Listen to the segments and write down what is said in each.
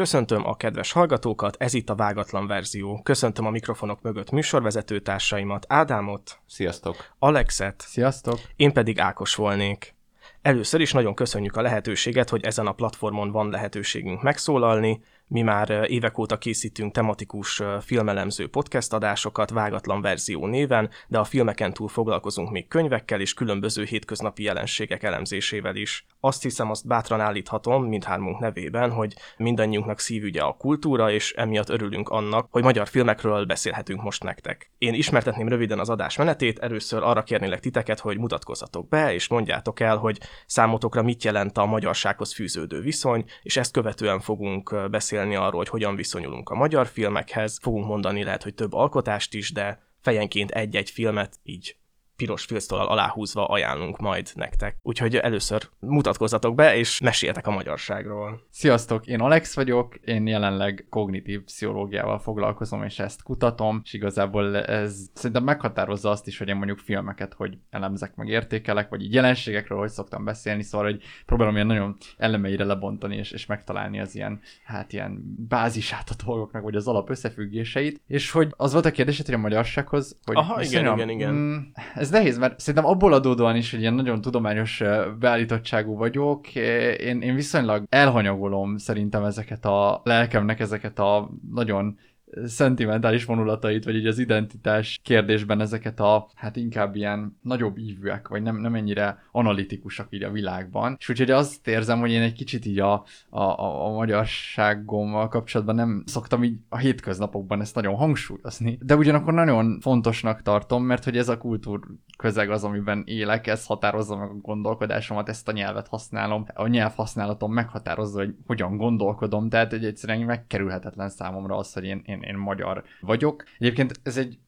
Köszöntöm a kedves hallgatókat, ez itt a vágatlan verzió. Köszöntöm a mikrofonok mögött műsorvezető társaimat, Ádámot, Sziasztok! Alexet, Sziasztok! én pedig Ákos volnék. Először is nagyon köszönjük a lehetőséget, hogy ezen a platformon van lehetőségünk megszólalni. Mi már évek óta készítünk tematikus filmelemző podcast adásokat vágatlan verzió néven, de a filmeken túl foglalkozunk még könyvekkel és különböző hétköznapi jelenségek elemzésével is. Azt hiszem, azt bátran állíthatom mindhármunk nevében, hogy mindannyiunknak szívügye a kultúra, és emiatt örülünk annak, hogy magyar filmekről beszélhetünk most nektek. Én ismertetném röviden az adás menetét, először arra kérnélek titeket, hogy mutatkozzatok be, és mondjátok el, hogy számotokra mit jelent a magyarsághoz fűződő viszony, és ezt követően fogunk beszélni arról, hogy hogyan viszonyulunk a magyar filmekhez. Fogunk mondani lehet, hogy több alkotást is, de fejenként egy-egy filmet így piros filctollal aláhúzva ajánlunk majd nektek. Úgyhogy először mutatkozzatok be, és meséltek a magyarságról. Sziasztok, én Alex vagyok, én jelenleg kognitív pszichológiával foglalkozom, és ezt kutatom, és igazából ez szerintem meghatározza azt is, hogy én mondjuk filmeket, hogy elemzek, meg értékelek, vagy így jelenségekről, hogy szoktam beszélni, szóval, hogy próbálom ilyen nagyon elemeire lebontani, és, és megtalálni az ilyen, hát ilyen bázisát a dolgoknak, vagy az alap összefüggéseit, és hogy az volt a kérdés, hogy a magyarsághoz, hogy Aha, igen, igen, igen. Mm, ez ez nehéz, mert szerintem abból adódóan is, hogy ilyen nagyon tudományos beállítottságú vagyok, én, én viszonylag elhanyagolom szerintem ezeket a lelkemnek, ezeket a nagyon szentimentális vonulatait, vagy így az identitás kérdésben ezeket a, hát inkább ilyen nagyobb ívűek, vagy nem, nem ennyire analitikusak így a világban. És úgyhogy azt érzem, hogy én egy kicsit így a, a, a, a magyarságommal kapcsolatban nem szoktam így a hétköznapokban ezt nagyon hangsúlyozni, de ugyanakkor nagyon fontosnak tartom, mert hogy ez a kultúr közeg az, amiben élek, ez határozza meg a gondolkodásomat, ezt a nyelvet használom, a nyelvhasználatom meghatározza, hogy hogyan gondolkodom, tehát egy egyszerűen megkerülhetetlen számomra az, hogy én, én én, én magyar vagyok. Egyébként ez egy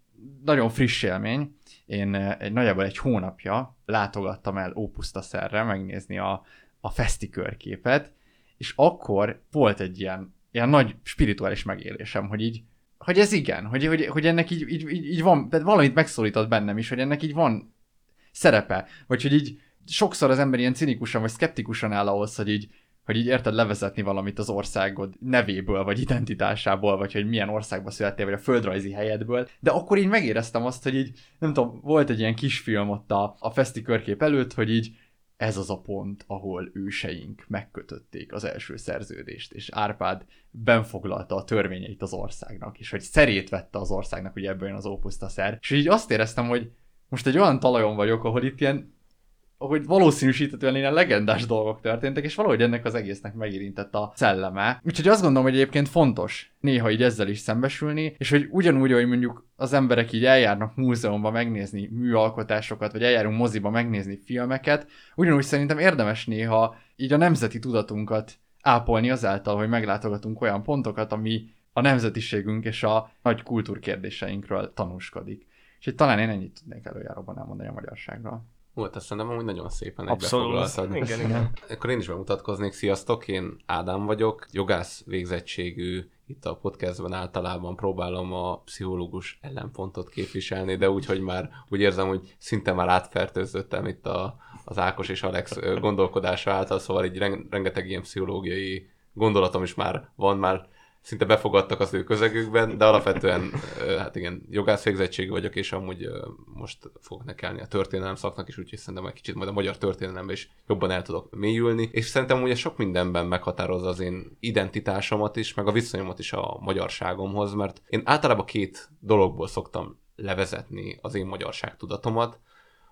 nagyon friss élmény. Én eh, egy nagyjából egy hónapja látogattam el Ópusztaszerre megnézni a, a feszti körképet, és akkor volt egy ilyen, ilyen nagy spirituális megélésem, hogy így, hogy ez igen, hogy, hogy, hogy ennek így, így, így, van, tehát valamit megszólított bennem is, hogy ennek így van szerepe, vagy hogy így sokszor az ember ilyen cinikusan vagy szkeptikusan áll ahhoz, hogy így hogy így érted levezetni valamit az országod nevéből, vagy identitásából, vagy hogy milyen országba születtél, vagy a földrajzi helyedből, de akkor így megéreztem azt, hogy így, nem tudom, volt egy ilyen kisfilm ott a, a feszti körkép előtt, hogy így ez az a pont, ahol őseink megkötötték az első szerződést, és Árpád benfoglalta a törvényeit az országnak, és hogy szerét vette az országnak, hogy ebből jön az ópusztaszer. És így azt éreztem, hogy most egy olyan talajon vagyok, ahol itt ilyen hogy valószínűsíthetően ilyen legendás dolgok történtek, és valahogy ennek az egésznek megérintett a szelleme. Úgyhogy azt gondolom, hogy egyébként fontos néha így ezzel is szembesülni, és hogy ugyanúgy, hogy mondjuk az emberek így eljárnak múzeumba megnézni műalkotásokat, vagy eljárunk moziba megnézni filmeket, ugyanúgy szerintem érdemes néha így a nemzeti tudatunkat ápolni azáltal, hogy meglátogatunk olyan pontokat, ami a nemzetiségünk és a nagy kultúrkérdéseinkről tanúskodik. És hogy talán én ennyit tudnék előjáróban elmondani a magyarságról. Volt, azt szerintem amúgy nagyon szépen Abszolút. Igen, igen. Akkor én is bemutatkoznék. Sziasztok, én Ádám vagyok, jogász végzettségű, itt a podcastben általában próbálom a pszichológus ellenpontot képviselni, de úgy, hogy már úgy érzem, hogy szinte már átfertőzöttem itt a, az Ákos és Alex gondolkodása által, szóval így rengeteg ilyen pszichológiai gondolatom is már van, már szinte befogadtak az ő közegükben, de alapvetően, hát igen, jogász vagyok, és amúgy most fogok nekelni a történelem szaknak is, úgyhogy szerintem egy kicsit majd a magyar történelemben is jobban el tudok mélyülni, és szerintem ugye sok mindenben meghatározza az én identitásomat is, meg a viszonyomat is a magyarságomhoz, mert én általában két dologból szoktam levezetni az én magyarság tudatomat.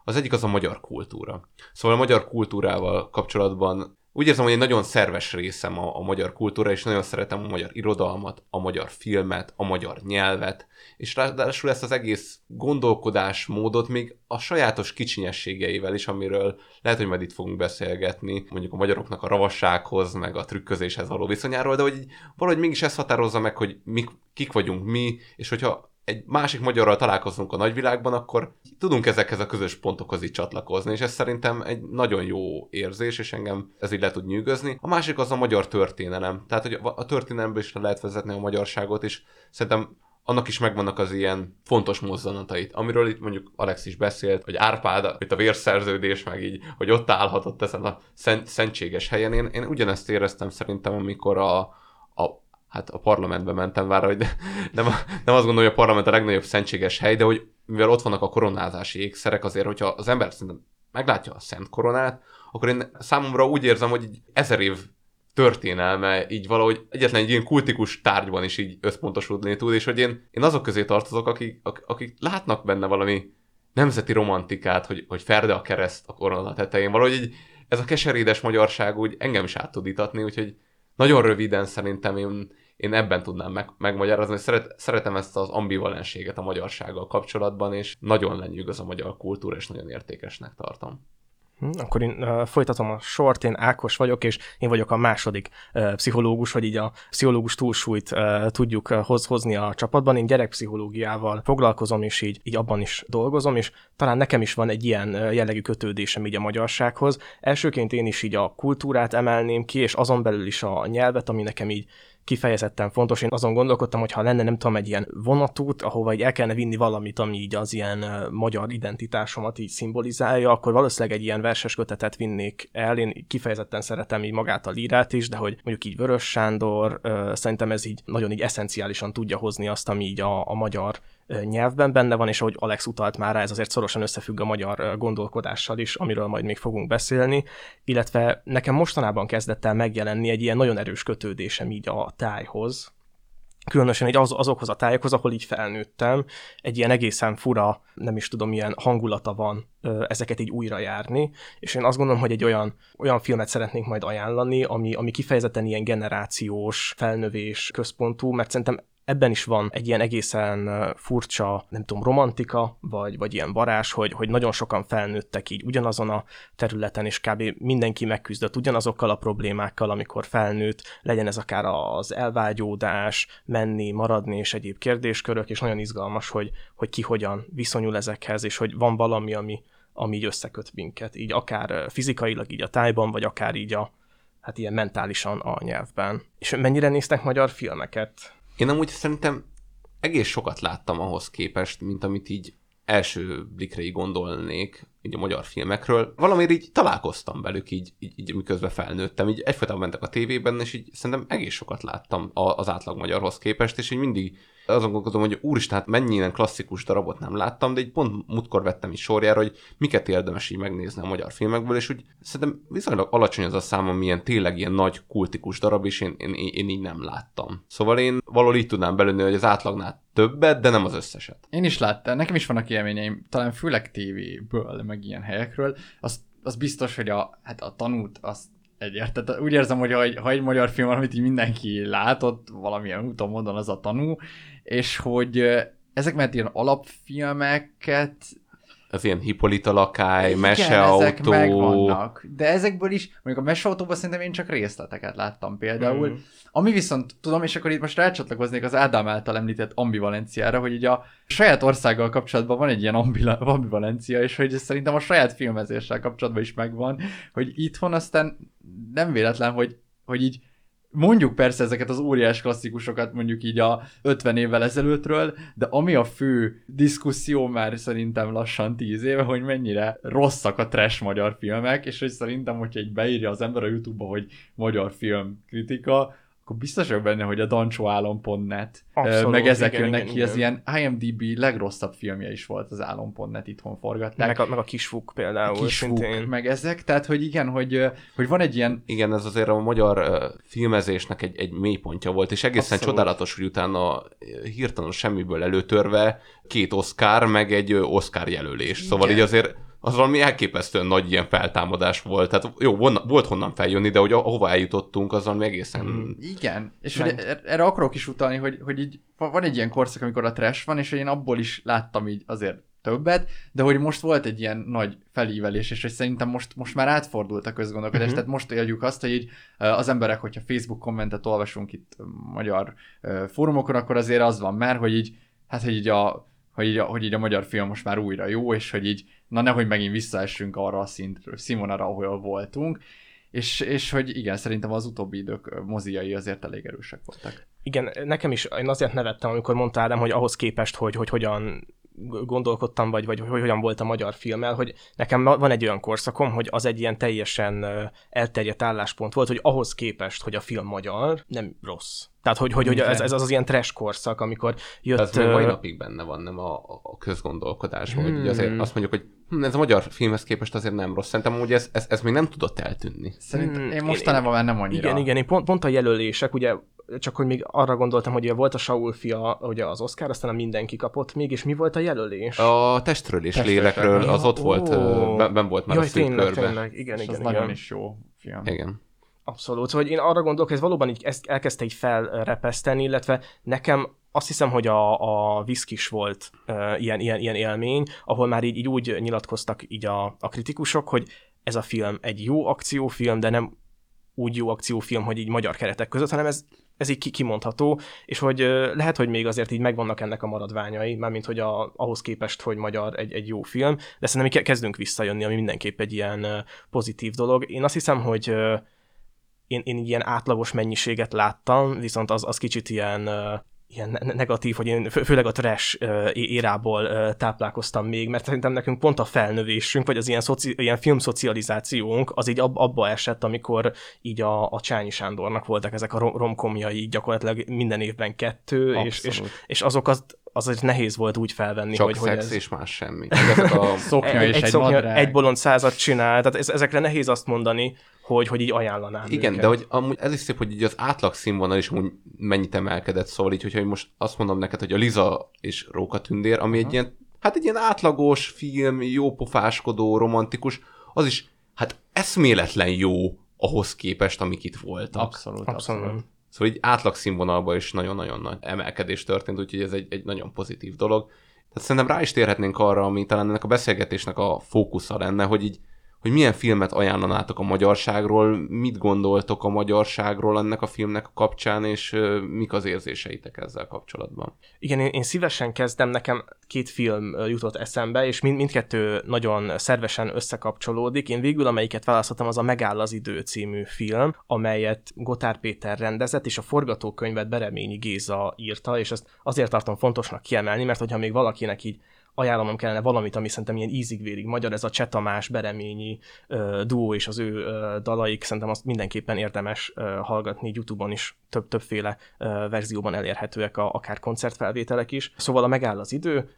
Az egyik az a magyar kultúra. Szóval a magyar kultúrával kapcsolatban úgy érzem, hogy egy nagyon szerves részem a, a magyar kultúra, és nagyon szeretem a magyar irodalmat, a magyar filmet, a magyar nyelvet, és ráadásul ezt az egész gondolkodásmódot még a sajátos kicsinyességeivel is, amiről lehet, hogy majd itt fogunk beszélgetni, mondjuk a magyaroknak a ravassághoz, meg a trükközéshez való viszonyáról, de hogy valahogy mégis ezt határozza meg, hogy mi, kik vagyunk mi, és hogyha egy másik magyarral találkozunk a nagyvilágban, akkor tudunk ezekhez a közös pontokhoz így csatlakozni, és ez szerintem egy nagyon jó érzés, és engem ez így le tud nyűgözni. A másik az a magyar történelem. Tehát, hogy a történelemből is le lehet vezetni a magyarságot, és szerintem annak is megvannak az ilyen fontos mozzanatait, amiről itt mondjuk Alex is beszélt, hogy Árpád, itt a vérszerződés, meg így, hogy ott állhatott ezen a szent, szentséges helyen. Én, én ugyanezt éreztem szerintem, amikor a, a hát a parlamentbe mentem már, hogy nem, nem azt gondolom, hogy a parlament a legnagyobb szentséges hely, de hogy mivel ott vannak a koronázási ékszerek, azért, hogyha az ember szerintem meglátja a szent koronát, akkor én számomra úgy érzem, hogy így ezer év történelme így valahogy egyetlen egy ilyen kultikus tárgyban is így összpontosodni tud, és hogy én, én azok közé tartozok, akik, akik látnak benne valami nemzeti romantikát, hogy, hogy ferde a kereszt a korona tetején. Valahogy így, ez a keserédes magyarság úgy engem is át tud itatni, úgyhogy nagyon röviden szerintem én, én ebben tudnám meg, megmagyarázni, hogy szeret, szeretem ezt az ambivalenséget a magyarsággal kapcsolatban, és nagyon lenyűgöz a magyar kultúra, és nagyon értékesnek tartom. Hm, akkor én uh, folytatom a sort, én Ákos vagyok, és én vagyok a második uh, pszichológus, hogy így a pszichológus túlsúlyt uh, tudjuk uh, hoz, hozni a csapatban. Én gyerekpszichológiával foglalkozom, és így, így abban is dolgozom, és talán nekem is van egy ilyen uh, jellegű kötődésem így a magyarsághoz. Elsőként én is így a kultúrát emelném ki, és azon belül is a nyelvet, ami nekem így kifejezetten fontos. Én azon gondolkodtam, hogy ha lenne, nem tudom, egy ilyen vonatút, ahova így el kellene vinni valamit, ami így az ilyen magyar identitásomat így szimbolizálja, akkor valószínűleg egy ilyen verses kötetet vinnék el. Én kifejezetten szeretem így magát a lírát is, de hogy mondjuk így Vörös Sándor, szerintem ez így nagyon így eszenciálisan tudja hozni azt, ami így a, a magyar nyelvben benne van, és ahogy Alex utalt már rá, ez azért szorosan összefügg a magyar gondolkodással is, amiről majd még fogunk beszélni, illetve nekem mostanában kezdett el megjelenni egy ilyen nagyon erős kötődésem így a tájhoz, különösen egy az, azokhoz a tájokhoz, ahol így felnőttem, egy ilyen egészen fura, nem is tudom, milyen hangulata van ö, ezeket így újra járni, és én azt gondolom, hogy egy olyan, olyan filmet szeretnénk majd ajánlani, ami, ami kifejezetten ilyen generációs, felnövés központú, mert szerintem ebben is van egy ilyen egészen furcsa, nem tudom, romantika, vagy, vagy ilyen varázs, hogy, hogy nagyon sokan felnőttek így ugyanazon a területen, és kb. mindenki megküzdött ugyanazokkal a problémákkal, amikor felnőtt, legyen ez akár az elvágyódás, menni, maradni és egyéb kérdéskörök, és nagyon izgalmas, hogy, hogy ki hogyan viszonyul ezekhez, és hogy van valami, ami, ami így összeköt minket, így akár fizikailag így a tájban, vagy akár így a, hát ilyen mentálisan a nyelvben. És mennyire néztek magyar filmeket? Én amúgy szerintem egész sokat láttam ahhoz képest, mint amit így első blikre így gondolnék így a magyar filmekről. Valamiért így találkoztam velük így, így, így miközben felnőttem. Így egyfolytában mentek a tévében, és így szerintem egész sokat láttam az átlag magyarhoz képest, és így mindig azon gondolkodom, hogy úristen, hát mennyien klasszikus darabot nem láttam, de egy pont múltkor vettem is sorjára, hogy miket érdemes így megnézni a magyar filmekből, és úgy szerintem viszonylag alacsony az a szám, amilyen tényleg ilyen nagy kultikus darab, és én, én, én így nem láttam. Szóval én valahol így tudnám belőni, hogy az átlagnál többet, de nem az összeset. Én is láttam, nekem is vannak élményeim, talán főleg tévéből, meg ilyen helyekről. Az, az biztos, hogy a, hát a tanút azt egyért. Tehát úgy érzem, hogy ha, ha egy magyar film van, amit így mindenki látott, valamilyen úton, módon az a tanú, és hogy ezek mert ilyen alapfilmeket az ilyen Hippolyta lakály, meseautó. ezek megvannak. De ezekből is, mondjuk a meseautóban szerintem én csak részleteket láttam például. Mm. Ami viszont tudom, és akkor itt most rácsatlakoznék az Ádám által említett ambivalenciára, hogy így a saját országgal kapcsolatban van egy ilyen ambivalencia, és hogy ez szerintem a saját filmezéssel kapcsolatban is megvan, hogy itthon aztán nem véletlen, hogy, hogy így mondjuk persze ezeket az óriás klasszikusokat mondjuk így a 50 évvel ezelőttről, de ami a fő diszkuszió már szerintem lassan 10 éve, hogy mennyire rosszak a trash magyar filmek, és hogy szerintem, hogyha egy beírja az ember a Youtube-ba, hogy magyar film kritika, akkor biztos vagyok benne, hogy a dancsóálom.net, Abszolút, meg ezek igen, jönnek igen, ki, ez ilyen IMDB legrosszabb filmje is volt az álom.net itthon forgatták. Meg a, meg a kisfuk például. A kisfuk, szintén. meg ezek, tehát hogy igen, hogy, hogy van egy ilyen... Igen, ez azért a magyar uh, filmezésnek egy, egy mélypontja volt, és egészen Abszolút. csodálatos, hogy utána hirtelen semmiből előtörve két Oscar, meg egy Oscar jelölés. Igen. Szóval így azért az valami elképesztően nagy ilyen feltámadás volt. Tehát jó, volt honnan feljönni, de hogy ahova eljutottunk, az valami egészen... Mm, igen, és hogy er-, erre akarok is utalni, hogy, hogy így van egy ilyen korszak, amikor a trash van, és én abból is láttam így azért többet, de hogy most volt egy ilyen nagy felívelés, és hogy szerintem most, most már átfordult a közgondolkodás, uh-huh. tehát most éljük azt, hogy így az emberek, hogyha Facebook kommentet olvasunk itt magyar fórumokon, akkor azért az van már, hogy így, hát hogy így a hogy így, a, hogy így a magyar film most már újra jó, és hogy így, na nehogy megint visszaessünk arra a szintről, színvonalra, ahol voltunk, és, és hogy igen, szerintem az utóbbi idők moziai azért elég erősek voltak. Igen, nekem is, én azért nevettem, amikor mondtál, Ádám, hogy ahhoz képest, hogy, hogy hogyan gondolkodtam, vagy, vagy hogy hogyan volt a magyar filmmel, hogy nekem van egy olyan korszakom, hogy az egy ilyen teljesen elterjedt álláspont volt, hogy ahhoz képest, hogy a film magyar, nem rossz Tehát, hogy, hogy, hogy ez, ez az, az ilyen trash korszak, amikor jött... Ez még mai napig benne van, nem a, a közgondolkodásban, hogy Hmm. ugye azért azt mondjuk, hogy hm, ez a magyar filmhez képest azért nem rossz. Szerintem hogy ez, ez, ez még nem tudott eltűnni. Szerintem Hmm, én mostanában már nem annyira. Igen, igen, én pont, pont a jelölések, ugye csak hogy még arra gondoltam, hogy volt a Saul fia, ugye az Oscar, aztán a mindenki kapott még, és mi volt a jelölés? A testről és Testről. lélekről az ott volt, ó. ö, ben, ben volt már Jaj, a tényleg, tényleg, igen, És igen, az igen. nagyon is jó film. Igen. Abszolút. Szóval én arra gondolok, ez valóban így ezt elkezdte így felrepeszteni, illetve nekem azt hiszem, hogy a, a Viszkis volt uh, ilyen, ilyen, ilyen élmény, ahol már így, így úgy nyilatkoztak így a, a kritikusok, hogy ez a film egy jó akciófilm, de nem úgy jó akciófilm, hogy így magyar keretek között, hanem ez, ez így ki- kimondható, és hogy lehet, hogy még azért így megvannak ennek a maradványai, mármint hogy a, ahhoz képest, hogy magyar egy, egy jó film, de szerintem mi ke- kezdünk visszajönni, ami mindenképp egy ilyen pozitív dolog. Én azt hiszem, hogy ö, én, én ilyen átlagos mennyiséget láttam, viszont az, az kicsit ilyen, ilyen ne- negatív, hogy én fő, főleg a trash érából táplálkoztam még, mert szerintem nekünk pont a felnövésünk, vagy az ilyen, szoci, ilyen filmszocializációnk az így ab, abba esett, amikor így a, a Csányi Sándornak voltak ezek a rom- romkomjai, gyakorlatilag minden évben kettő, és, és, és azok az, azért nehéz volt úgy felvenni, Csak hogy, hogy szex ez... és más semmi. Ezek a, Szoknya egy, és egy, egy, szoknya, madrág. egy bolond százat csinál, tehát ez, ezekre nehéz azt mondani, hogy, hogy így ajánlanám Igen, őket. de hogy amúgy ez is szép, hogy így az átlag színvonal is amúgy mennyit emelkedett, szóval így, hogyha most azt mondom neked, hogy a Liza és Róka Tündér, ami egy ilyen, hát egy ilyen átlagos film, jó pofáskodó, romantikus, az is, hát eszméletlen jó ahhoz képest, amik itt voltak. Abszolút, Abszolút. abszolút. Szóval így átlag színvonalban is nagyon-nagyon nagy emelkedés történt, úgyhogy ez egy, egy nagyon pozitív dolog. Tehát szerintem rá is térhetnénk arra, ami talán ennek a beszélgetésnek a fókusza lenne, hogy így hogy milyen filmet ajánlanátok a magyarságról, mit gondoltok a magyarságról ennek a filmnek a kapcsán, és mik az érzéseitek ezzel kapcsolatban. Igen, én, én szívesen kezdem, nekem két film jutott eszembe, és mind, mindkettő nagyon szervesen összekapcsolódik. Én végül amelyiket választottam, az a Megáll az idő című film, amelyet Gotár Péter rendezett, és a forgatókönyvet Bereményi Géza írta, és ezt azért tartom fontosnak kiemelni, mert hogyha még valakinek így ajánlanom kellene valamit, ami szerintem ilyen ízig-vérig magyar, ez a Cseh Tamás, Bereményi ö, duó és az ő dalaik, szerintem azt mindenképpen érdemes hallgatni, YouTube-on is több, többféle verzióban elérhetőek, a, akár koncertfelvételek is. Szóval a megáll az idő,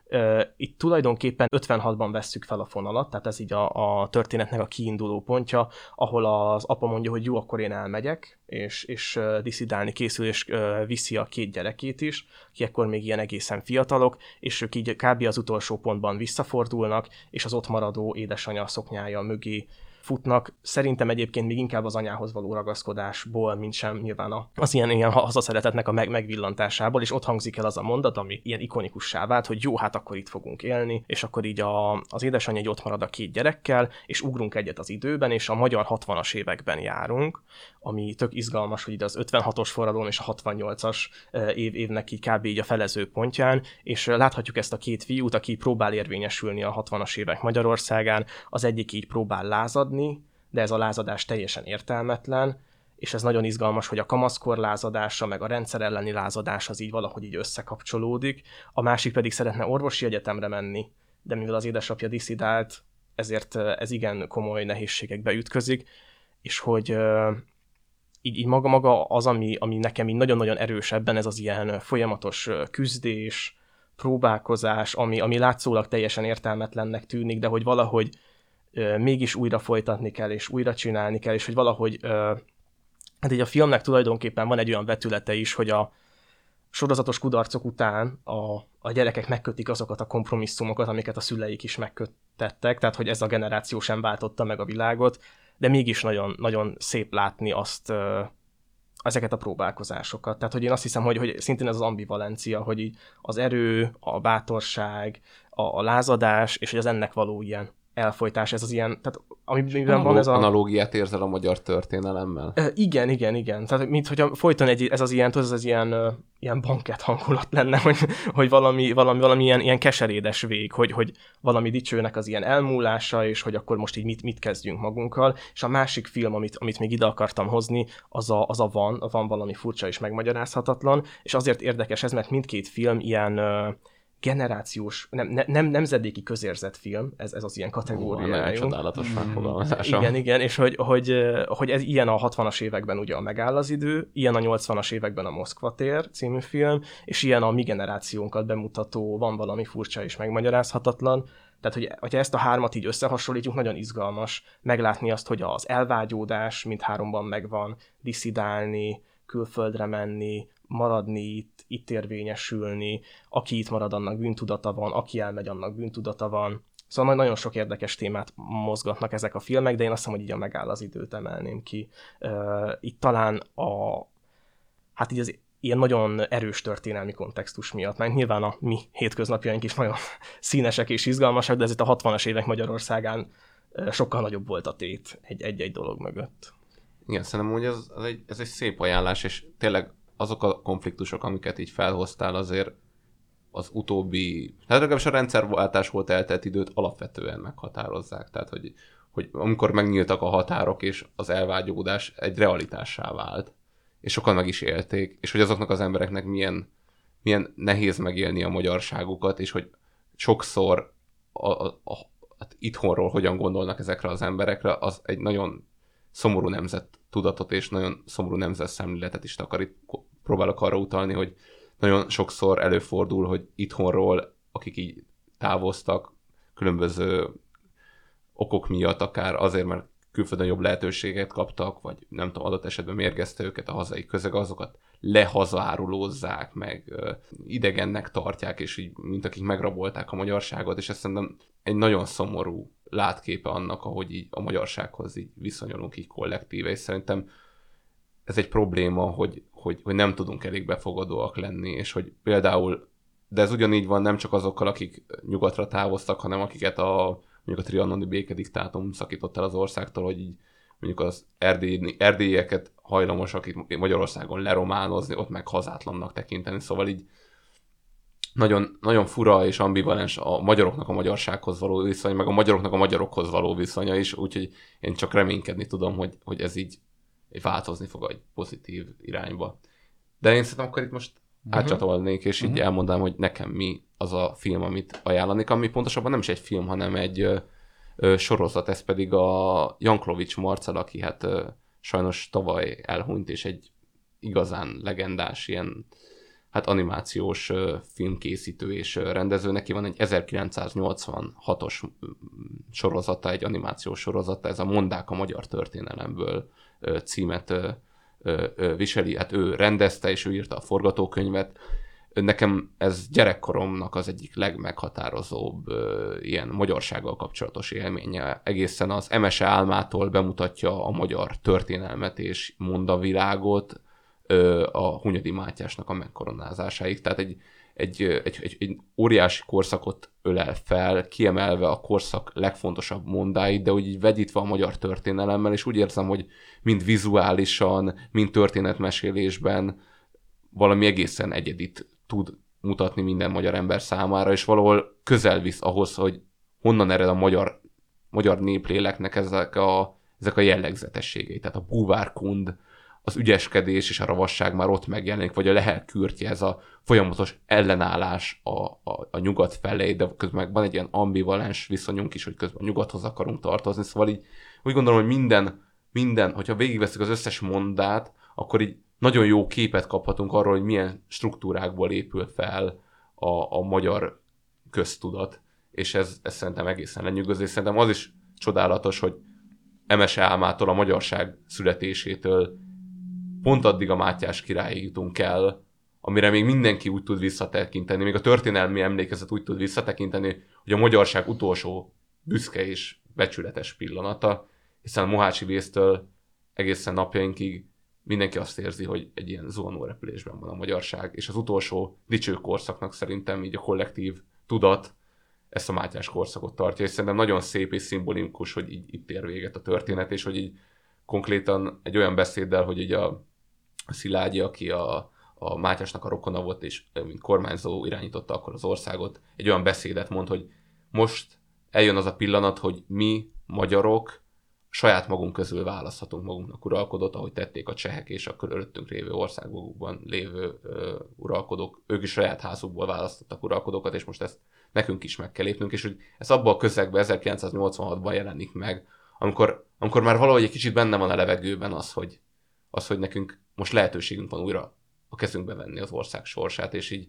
itt tulajdonképpen 56-ban vesszük fel a fonalat, tehát ez így a, a történetnek a kiinduló pontja, ahol az apa mondja, hogy jó, akkor én elmegyek, és, és diszidálni készül, és viszi a két gyerekét is, ki ekkor még ilyen egészen fiatalok, és ők így kb. az utolsó pontban visszafordulnak, és az ott maradó édesanyja szoknyája mögé futnak. Szerintem egyébként még inkább az anyához való ragaszkodásból, mint sem nyilván az ilyen, ilyen hazaszeretetnek a meg, megvillantásából, és ott hangzik el az a mondat, ami ilyen ikonikussá vált, hogy jó, hát akkor itt fogunk élni, és akkor így a, az édesanyja egy ott marad a két gyerekkel, és ugrunk egyet az időben, és a magyar 60-as években járunk, ami tök izgalmas, hogy ide az 56-os forradalom és a 68-as eh, év, évnek így kb. így a felező pontján, és láthatjuk ezt a két fiút, aki próbál érvényesülni a 60-as évek Magyarországán, az egyik így próbál lázadni, de ez a lázadás teljesen értelmetlen, és ez nagyon izgalmas, hogy a kamaszkor lázadása, meg a rendszer elleni lázadás az így valahogy így összekapcsolódik, a másik pedig szeretne orvosi egyetemre menni, de mivel az édesapja diszidált, ezért ez igen komoly nehézségekbe ütközik, és hogy így, így maga, maga az, ami, ami nekem így nagyon-nagyon erős ebben, ez az ilyen folyamatos küzdés, próbálkozás, ami, ami látszólag teljesen értelmetlennek tűnik, de hogy valahogy mégis újra folytatni kell, és újra csinálni kell, és hogy valahogy hát így a filmnek tulajdonképpen van egy olyan vetülete is, hogy a sorozatos kudarcok után a, a gyerekek megkötik azokat a kompromisszumokat, amiket a szüleik is megkötettek, tehát hogy ez a generáció sem váltotta meg a világot, de mégis nagyon, nagyon szép látni azt, ezeket a próbálkozásokat. Tehát, hogy én azt hiszem, hogy, hogy szintén ez az ambivalencia, hogy így az erő, a bátorság, a, a lázadás, és hogy az ennek való ilyen elfolytás, ez az ilyen, tehát amiben van ez a... Analógiát érzel a magyar történelemmel? Ö, igen, igen, igen. Tehát, mint hogyha folyton egy, ez az ilyen, tudod, ez az ilyen, ö, ilyen banket hangulat lenne, hogy, hogy valami, valami, valami ilyen, ilyen keserédes vég, hogy, hogy valami dicsőnek az ilyen elmúlása, és hogy akkor most így mit, mit kezdjünk magunkkal. És a másik film, amit, amit még ide akartam hozni, az a, az a van, van valami furcsa és megmagyarázhatatlan, és azért érdekes ez, mert mindkét film ilyen, ö, generációs, nem, nem, nem nemzedéki közérzetfilm, ez, ez az ilyen kategóriájú. csodálatos mm. megfogalmazása. Igen, igen, és hogy, hogy, hogy ez ilyen a 60-as években ugye a Megáll az idő, ilyen a 80-as években a Moszkva tér című film, és ilyen a mi generációnkat bemutató, van valami furcsa és megmagyarázhatatlan, tehát, hogy, hogyha ezt a hármat így összehasonlítjuk, nagyon izgalmas meglátni azt, hogy az elvágyódás mind háromban megvan, diszidálni, külföldre menni, maradni itt, itt érvényesülni, aki itt marad, annak bűntudata van, aki elmegy, annak bűntudata van. Szóval nagyon sok érdekes témát mozgatnak ezek a filmek, de én azt hiszem, hogy így a megáll az időt emelném ki. Itt talán a, hát így az ilyen nagyon erős történelmi kontextus miatt, mert nyilván a mi hétköznapjaink is nagyon színesek és izgalmasak, de ez itt a 60-as évek Magyarországán sokkal nagyobb volt a tét egy-egy dolog mögött. Igen, szerintem hogy ez, ez, egy, ez egy szép ajánlás, és tényleg azok a konfliktusok, amiket így felhoztál, azért az utóbbi, hát legalábbis a volt eltelt időt alapvetően meghatározzák. Tehát, hogy, hogy amikor megnyíltak a határok, és az elvágyódás egy realitássá vált, és sokan meg is élték, és hogy azoknak az embereknek milyen, milyen nehéz megélni a magyarságukat, és hogy sokszor a, a, a, hát itthonról hogyan gondolnak ezekre az emberekre, az egy nagyon szomorú nemzet tudatot és nagyon szomorú nemzet szemléletet is takarít. Próbálok arra utalni, hogy nagyon sokszor előfordul, hogy itthonról, akik így távoztak, különböző okok miatt, akár azért, mert külföldön jobb lehetőséget kaptak, vagy nem tudom, adott esetben mérgezte őket a hazai közeg, azokat lehazárulózzák, meg idegennek tartják, és így, mint akik megrabolták a magyarságot, és ezt szerintem egy nagyon szomorú látképe annak, ahogy így a magyarsághoz így viszonyulunk így kollektíve, és szerintem ez egy probléma, hogy, hogy, hogy nem tudunk elég befogadóak lenni, és hogy például, de ez ugyanígy van nem csak azokkal, akik nyugatra távoztak, hanem akiket a mondjuk a trianoni békediktátum szakított el az országtól, hogy így mondjuk az erdély, erdélyeket hajlamosak itt Magyarországon lerománozni, ott meg hazátlannak tekinteni, szóval így nagyon, nagyon fura és ambivalens a magyaroknak a magyarsághoz való viszony, meg a magyaroknak a magyarokhoz való viszonya is, úgyhogy én csak reménykedni tudom, hogy, hogy ez így változni fog egy pozitív irányba. De én szerintem akkor itt most uh-huh. átcsatolnék, és uh-huh. így mhm. elmondanám, hogy nekem mi az a film, amit ajánlanék, ami pontosabban nem is egy film, hanem egy ö, ö, sorozat, ez pedig a Janklovics Marcel, aki hát ö, sajnos tavaly elhunyt, és egy igazán legendás ilyen hát animációs filmkészítő és rendező. Neki van egy 1986-os sorozata, egy animációs sorozata, ez a Mondák a magyar történelemből címet viseli. Hát ő rendezte, és ő írta a forgatókönyvet nekem ez gyerekkoromnak az egyik legmeghatározóbb ö, ilyen magyarsággal kapcsolatos élménye. Egészen az MSE álmától bemutatja a magyar történelmet és mondavilágot a Hunyadi Mátyásnak a megkoronázásáig. Tehát egy, egy, egy, egy, egy óriási korszakot ölel fel, kiemelve a korszak legfontosabb mondáit, de úgy így vegyítve a magyar történelemmel, és úgy érzem, hogy mind vizuálisan, mind történetmesélésben valami egészen egyedit tud mutatni minden magyar ember számára, és valahol közel visz ahhoz, hogy honnan ered a magyar, magyar népléleknek ezek a, ezek a jellegzetességei. Tehát a búvárkund, az ügyeskedés és a ravasság már ott megjelenik, vagy a lehelkürtje, ez a folyamatos ellenállás a, a, a nyugat felé, de közben van egy ilyen ambivalens viszonyunk is, hogy közben a nyugathoz akarunk tartozni, szóval így úgy gondolom, hogy minden, minden, hogyha végigveszünk az összes mondát, akkor így nagyon jó képet kaphatunk arról, hogy milyen struktúrákból épül fel a, a magyar köztudat, és ez, ez szerintem egészen lenyűgöző, és szerintem az is csodálatos, hogy Emese Álmától, a magyarság születésétől pont addig a Mátyás királyig jutunk el, amire még mindenki úgy tud visszatekinteni, még a történelmi emlékezet úgy tud visszatekinteni, hogy a magyarság utolsó büszke és becsületes pillanata, hiszen a Mohácsi vésztől egészen napjainkig mindenki azt érzi, hogy egy ilyen zuhanó repülésben van a magyarság, és az utolsó dicső korszaknak szerintem így a kollektív tudat ezt a Mátyás korszakot tartja, és szerintem nagyon szép és szimbolikus, hogy így itt ér véget a történet, és hogy így konkrétan egy olyan beszéddel, hogy így a Szilágyi, aki a, a Mátyásnak a rokona volt, és mint kormányzó irányította akkor az országot, egy olyan beszédet mond, hogy most eljön az a pillanat, hogy mi, magyarok, saját magunk közül választhatunk magunknak uralkodót, ahogy tették a csehek és a körülöttünk lévő országokban lévő ö, uralkodók. Ők is saját házukból választottak uralkodókat, és most ezt nekünk is meg kell lépnünk, és hogy ez abban a közegben 1986-ban jelenik meg, amikor, amikor már valahogy egy kicsit benne van a levegőben az, hogy, az, hogy nekünk most lehetőségünk van újra a kezünkbe venni az ország sorsát, és így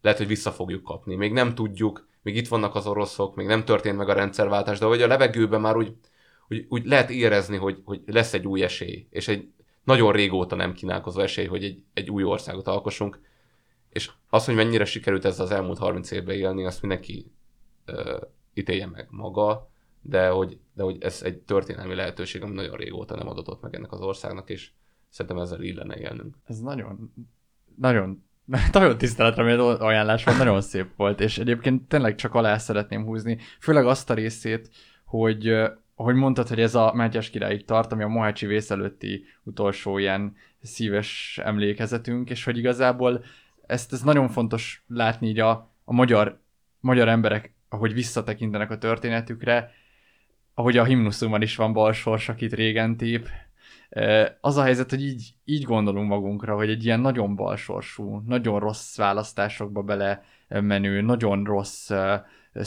lehet, hogy vissza fogjuk kapni. Még nem tudjuk, még itt vannak az oroszok, még nem történt meg a rendszerváltás, de hogy a levegőben már úgy, úgy, úgy lehet érezni, hogy, hogy lesz egy új esély, és egy nagyon régóta nem kínálkozó esély, hogy egy, egy új országot alkossunk, és az, hogy mennyire sikerült ez az elmúlt 30 évben élni, azt mindenki ö, ítélje meg maga, de hogy, de hogy ez egy történelmi lehetőség, ami nagyon régóta nem adatott meg ennek az országnak, és szerintem ezzel illene élnünk. Ez nagyon, nagyon nagyon tiszteletre méltó ajánlás volt, nagyon szép volt, és egyébként tényleg csak alá szeretném húzni, főleg azt a részét, hogy hogy mondtad, hogy ez a Mátyás királyig tart, ami a Mohácsi vész előtti utolsó ilyen szíves emlékezetünk, és hogy igazából ezt ez nagyon fontos látni így a, a magyar, magyar emberek, ahogy visszatekintenek a történetükre, ahogy a himnuszunkban is van balsors, akit régen tép, az a helyzet, hogy így, így gondolunk magunkra, hogy egy ilyen nagyon balsorsú, nagyon rossz választásokba bele menő, nagyon rossz,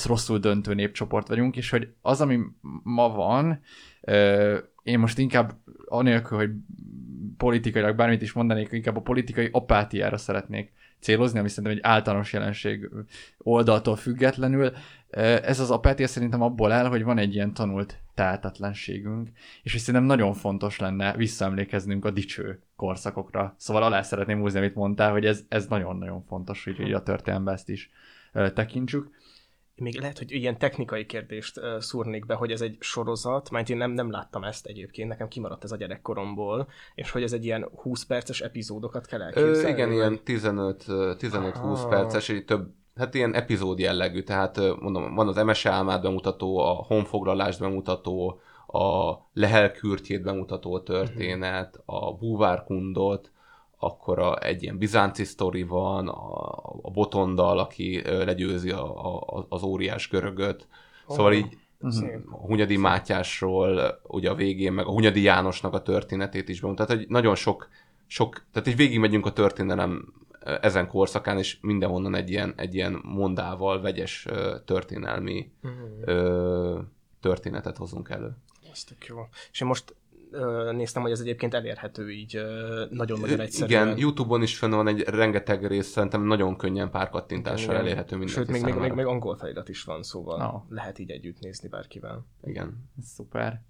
rosszul döntő népcsoport vagyunk, és hogy az, ami ma van, én most inkább anélkül, hogy politikailag bármit is mondanék, inkább a politikai apátiára szeretnék célozni, ami szerintem egy általános jelenség oldaltól függetlenül. Ez az apátia szerintem abból áll, hogy van egy ilyen tanult tehetetlenségünk, és hogy szerintem nagyon fontos lenne visszaemlékeznünk a dicső korszakokra. Szóval alá szeretném húzni, amit mondtál, hogy ez, ez nagyon-nagyon fontos, hogy a történelemben ezt is tekintsük még lehet, hogy ilyen technikai kérdést szúrnék be, hogy ez egy sorozat, mert én nem, nem láttam ezt egyébként, nekem kimaradt ez a gyerekkoromból, és hogy ez egy ilyen 20 perces epizódokat kell elképzelni. Ö, igen, ilyen 15-20 perces, egy több, hát ilyen epizód jellegű, tehát mondom, van az MSE álmát bemutató, a honfoglalást bemutató, a lehelkürtjét bemutató történet, uh-huh. a búvárkundot, akkor a, egy ilyen bizánci sztori van, a, a Botondal, aki legyőzi a, a, az óriás görögöt. Oh. Szóval így Szép. a Hunyadi Mátyásról, ugye a végén, meg a Hunyadi Jánosnak a történetét is bemutat. Tehát, hogy nagyon sok, sok, tehát így végigmegyünk a történelem ezen korszakán, és mindenhonnan egy ilyen, egy ilyen mondával vegyes történelmi ö, történetet hozunk elő. Ez tök jó. És én most néztem, hogy ez egyébként elérhető így nagyon-nagyon egyszerűen. Igen, Youtube-on is fenn van egy rengeteg rész, szerintem nagyon könnyen pár kattintással Igen. elérhető mindenki Sőt, még, még, még, még angol felirat is van, szóval no. lehet így együtt nézni bárkivel. Igen. Szuper.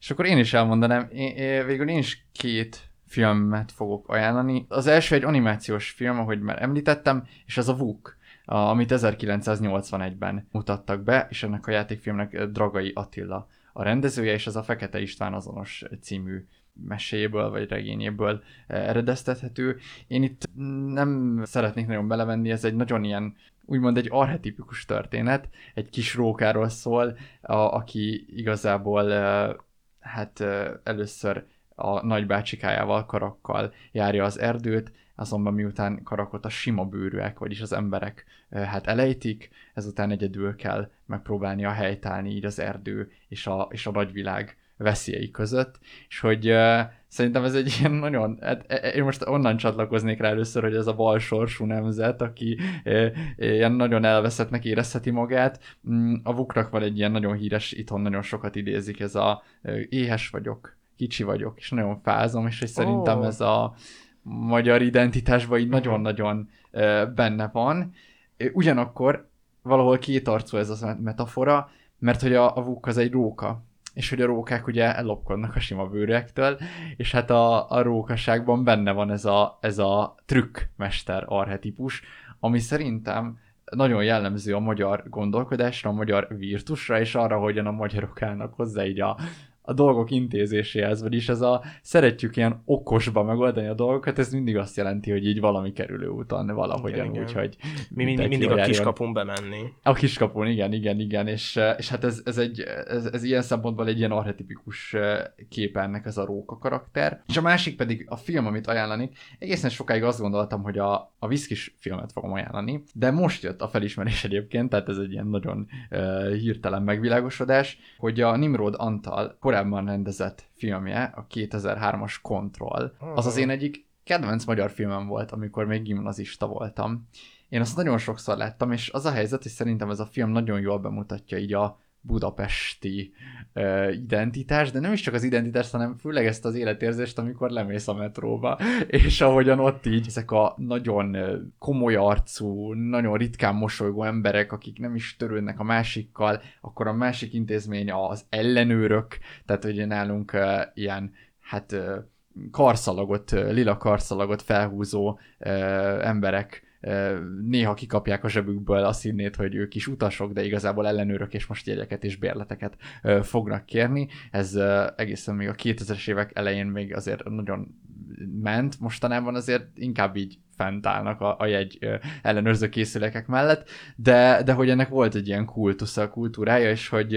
És akkor én is elmondanám, én, én, végül én is két filmet fogok ajánlani. Az első egy animációs film, ahogy már említettem, és az a Vuk, amit 1981-ben mutattak be, és ennek a játékfilmnek Dragai Attila a rendezője, és ez a Fekete István azonos című meséből vagy regényéből eredeztethető. Én itt nem szeretnék nagyon belevenni, ez egy nagyon ilyen, úgymond egy archetipikus történet, egy kis rókáról szól, a, aki igazából hát először a nagybácsikájával, karakkal járja az erdőt, azonban miután karakot a sima bőrűek, vagyis az emberek hát elejtik, ezután egyedül kell megpróbálni a helytállni így az erdő és a, és a nagyvilág veszélyei között, és hogy uh, szerintem ez egy ilyen nagyon, hát, e, e, én most onnan csatlakoznék rá először, hogy ez a bal sorsú nemzet, aki uh, ilyen nagyon elveszettnek érezheti magát. Um, a Vukrak van egy ilyen nagyon híres, itthon nagyon sokat idézik, ez a uh, éhes vagyok, kicsi vagyok, és nagyon fázom, és hogy szerintem oh. ez a magyar identitásban így nagyon-nagyon benne van. Ugyanakkor valahol kétarcú ez a metafora, mert hogy a, a vuk az egy róka, és hogy a rókák ugye ellopkodnak a sima bőröktől, és hát a, a rókaságban benne van ez a, ez a trükkmester arhetipus, ami szerintem nagyon jellemző a magyar gondolkodásra, a magyar virtusra, és arra, hogyan a magyarok állnak hozzá így a, a dolgok intézéséhez, vagyis ez a szeretjük ilyen okosba megoldani a dolgokat, ez mindig azt jelenti, hogy így valami kerülő úton valahogyan igen, úgy, igen. hogy mi, mi, mindig a kiskapun bemenni. A kiskapun, igen, igen, igen, és, és hát ez, ez, egy, ez, ez ilyen szempontból egy ilyen archetipikus kép ennek ez a róka karakter. És a másik pedig a film, amit ajánlani. Egészen sokáig azt gondoltam, hogy a, a viszkis filmet fogom ajánlani, de most jött a felismerés egyébként, tehát ez egy ilyen nagyon uh, hirtelen megvilágosodás, hogy a Nimrod Antal korábban rendezett filmje, a 2003-as Control, az az én egyik kedvenc magyar filmem volt, amikor még gimnazista voltam. Én azt nagyon sokszor láttam, és az a helyzet, hogy szerintem ez a film nagyon jól bemutatja így a budapesti uh, identitás, de nem is csak az identitás, hanem főleg ezt az életérzést, amikor lemész a metróba, és ahogyan ott így ezek a nagyon komoly arcú, nagyon ritkán mosolygó emberek, akik nem is törődnek a másikkal, akkor a másik intézmény az ellenőrök, tehát ugye nálunk uh, ilyen, hát uh, karszalagot, lila karszalagot felhúzó uh, emberek néha kikapják a zsebükből a színét, hogy ők is utasok, de igazából ellenőrök és most jegyeket és bérleteket fognak kérni. Ez egészen még a 2000-es évek elején még azért nagyon ment, mostanában azért inkább így fent állnak a, a jegy ellenőrző készülékek mellett, de, de hogy ennek volt egy ilyen kultusza, kultúrája, és hogy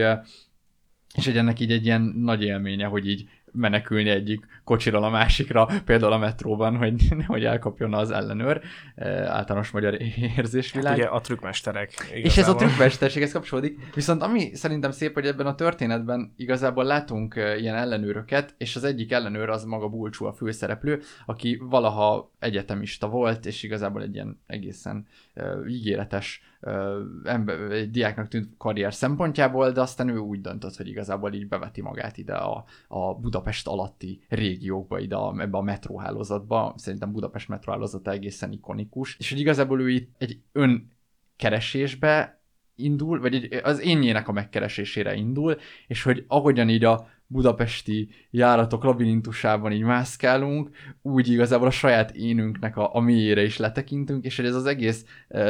és hogy ennek így egy ilyen nagy élménye, hogy így menekülni egyik kocsiról a másikra, például a metróban, hogy nehogy elkapjon az ellenőr, e, általános magyar érzésvilág. Hát ugye a trükkmesterek. Igazából. És ez a trükkmesterséghez kapcsolódik. Viszont ami szerintem szép, hogy ebben a történetben igazából látunk e, ilyen ellenőröket, és az egyik ellenőr az maga Bulcsú a főszereplő, aki valaha egyetemista volt, és igazából egy ilyen egészen uh, ígéretes uh, ember, egy diáknak tűnt karrier szempontjából, de aztán ő úgy döntött, hogy igazából így beveti magát ide a, a Budapest alatti régiókba, ide a, ebbe a metróhálózatba. Szerintem Budapest metróhálózata egészen ikonikus, és hogy igazából ő itt egy önkeresésbe indul, vagy egy, az énjének a megkeresésére indul, és hogy ahogyan így a budapesti járatok labirintusában így mászkálunk, úgy igazából a saját énünknek a, a mélyére is letekintünk, és hogy ez az egész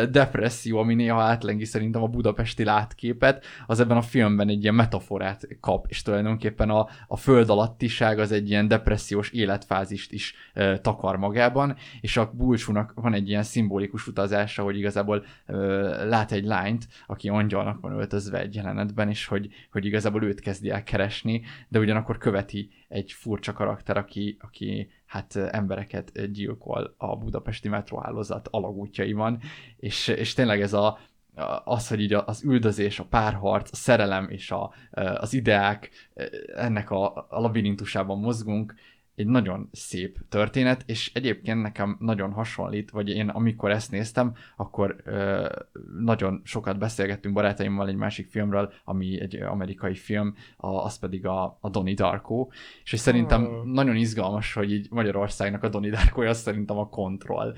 depresszió, ami néha átlengi szerintem a budapesti látképet, az ebben a filmben egy ilyen metaforát kap, és tulajdonképpen a, a föld alattiság az egy ilyen depressziós életfázist is uh, takar magában, és a Bulcsúnak van egy ilyen szimbolikus utazása, hogy igazából uh, lát egy lányt, aki angyalnak van öltözve egy jelenetben, és hogy, hogy igazából őt kezdi el keresni, de ugyanakkor követi egy furcsa karakter, aki, aki hát embereket gyilkol a budapesti metróhálózat alagútjaiban, és, és tényleg ez a, az, hogy így az üldözés, a párharc, a szerelem és a, az ideák ennek a, a labirintusában mozgunk, egy nagyon szép történet, és egyébként nekem nagyon hasonlít, vagy én amikor ezt néztem, akkor ö, nagyon sokat beszélgettünk barátaimmal egy másik filmről, ami egy amerikai film, a, az pedig a, a Donnie Darko, és hogy szerintem hmm. nagyon izgalmas, hogy így Magyarországnak a Donnie Darko, az szerintem a kontroll,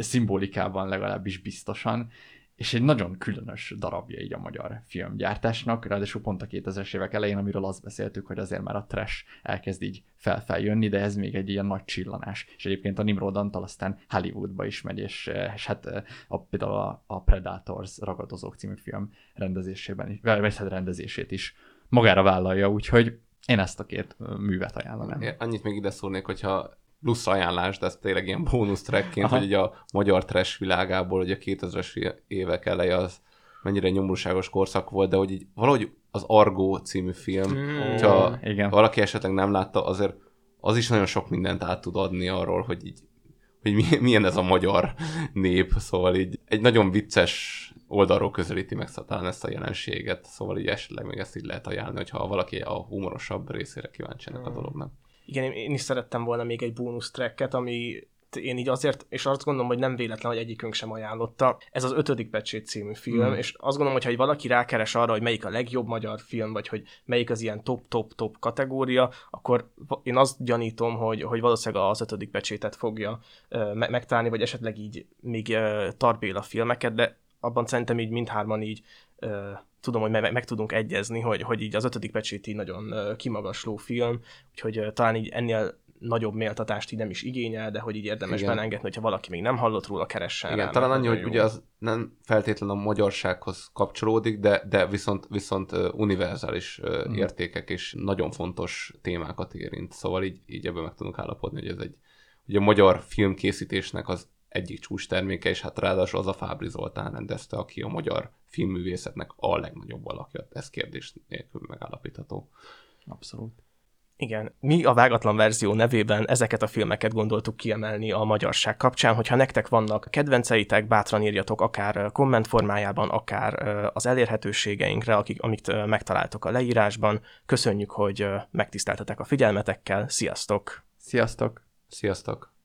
szimbolikában legalábbis biztosan, és egy nagyon különös darabja így a magyar filmgyártásnak, ráadásul pont a 2000-es évek elején, amiről azt beszéltük, hogy azért már a trash elkezd így felfeljönni, de ez még egy ilyen nagy csillanás. És egyébként a Nimrod Antal aztán Hollywoodba is megy, és, és hát a, például a, a Predators ragadozók című film rendezésében, vagy hát rendezését is magára vállalja, úgyhogy én ezt a két művet ajánlanám. Annyit még ide szólnék, hogyha plusz ajánlás, de ez tényleg ilyen bónusz trackként, hogy ugye a magyar trash világából, hogy a 2000-es évek eleje az mennyire nyomorúságos korszak volt, de hogy így valahogy az Argo című film, mm, hogyha igen. valaki esetleg nem látta, azért az is nagyon sok mindent át tud adni arról, hogy így hogy milyen ez a magyar nép, szóval így egy nagyon vicces oldalról közelíti meg talán ezt a jelenséget, szóval így esetleg még ezt így lehet ajánlani, hogyha valaki a humorosabb részére kíváncsi ennek a mm. dolognak igen, én is szerettem volna még egy bónusz tracket, ami én így azért, és azt gondolom, hogy nem véletlen, hogy egyikünk sem ajánlotta. Ez az ötödik pecsét című film, mm. és azt gondolom, hogy ha valaki rákeres arra, hogy melyik a legjobb magyar film, vagy hogy melyik az ilyen top-top-top kategória, akkor én azt gyanítom, hogy, hogy valószínűleg az ötödik pecsétet fogja uh, megtalálni, vagy esetleg így még uh, tarbél a filmeket, de abban szerintem így mindhárman így uh, tudom, hogy meg, meg tudunk egyezni, hogy, hogy így az ötödik pecsét így nagyon kimagasló film, úgyhogy talán így ennél nagyobb méltatást így nem is igényel, de hogy így érdemes Igen. belengedni, hogyha valaki még nem hallott róla, keressen Igen, rá, talán annyi, hogy jó. ugye az nem feltétlenül a magyarsághoz kapcsolódik, de, de viszont, viszont univerzális mm. értékek és nagyon fontos témákat érint. Szóval így, így ebben meg tudunk állapodni, hogy ez egy ugye a magyar filmkészítésnek az egyik csúcs terméke, és hát ráadásul az a Fábri Zoltán rendezte, aki a magyar filmművészetnek a legnagyobb alakja. Ez kérdés nélkül megállapítható. Abszolút. Igen, mi a vágatlan verzió nevében ezeket a filmeket gondoltuk kiemelni a magyarság kapcsán, hogyha nektek vannak kedvenceitek, bátran írjatok akár komment formájában, akár az elérhetőségeinkre, akik, amit megtaláltok a leírásban. Köszönjük, hogy megtiszteltetek a figyelmetekkel, sziasztok! Sziasztok! Sziasztok!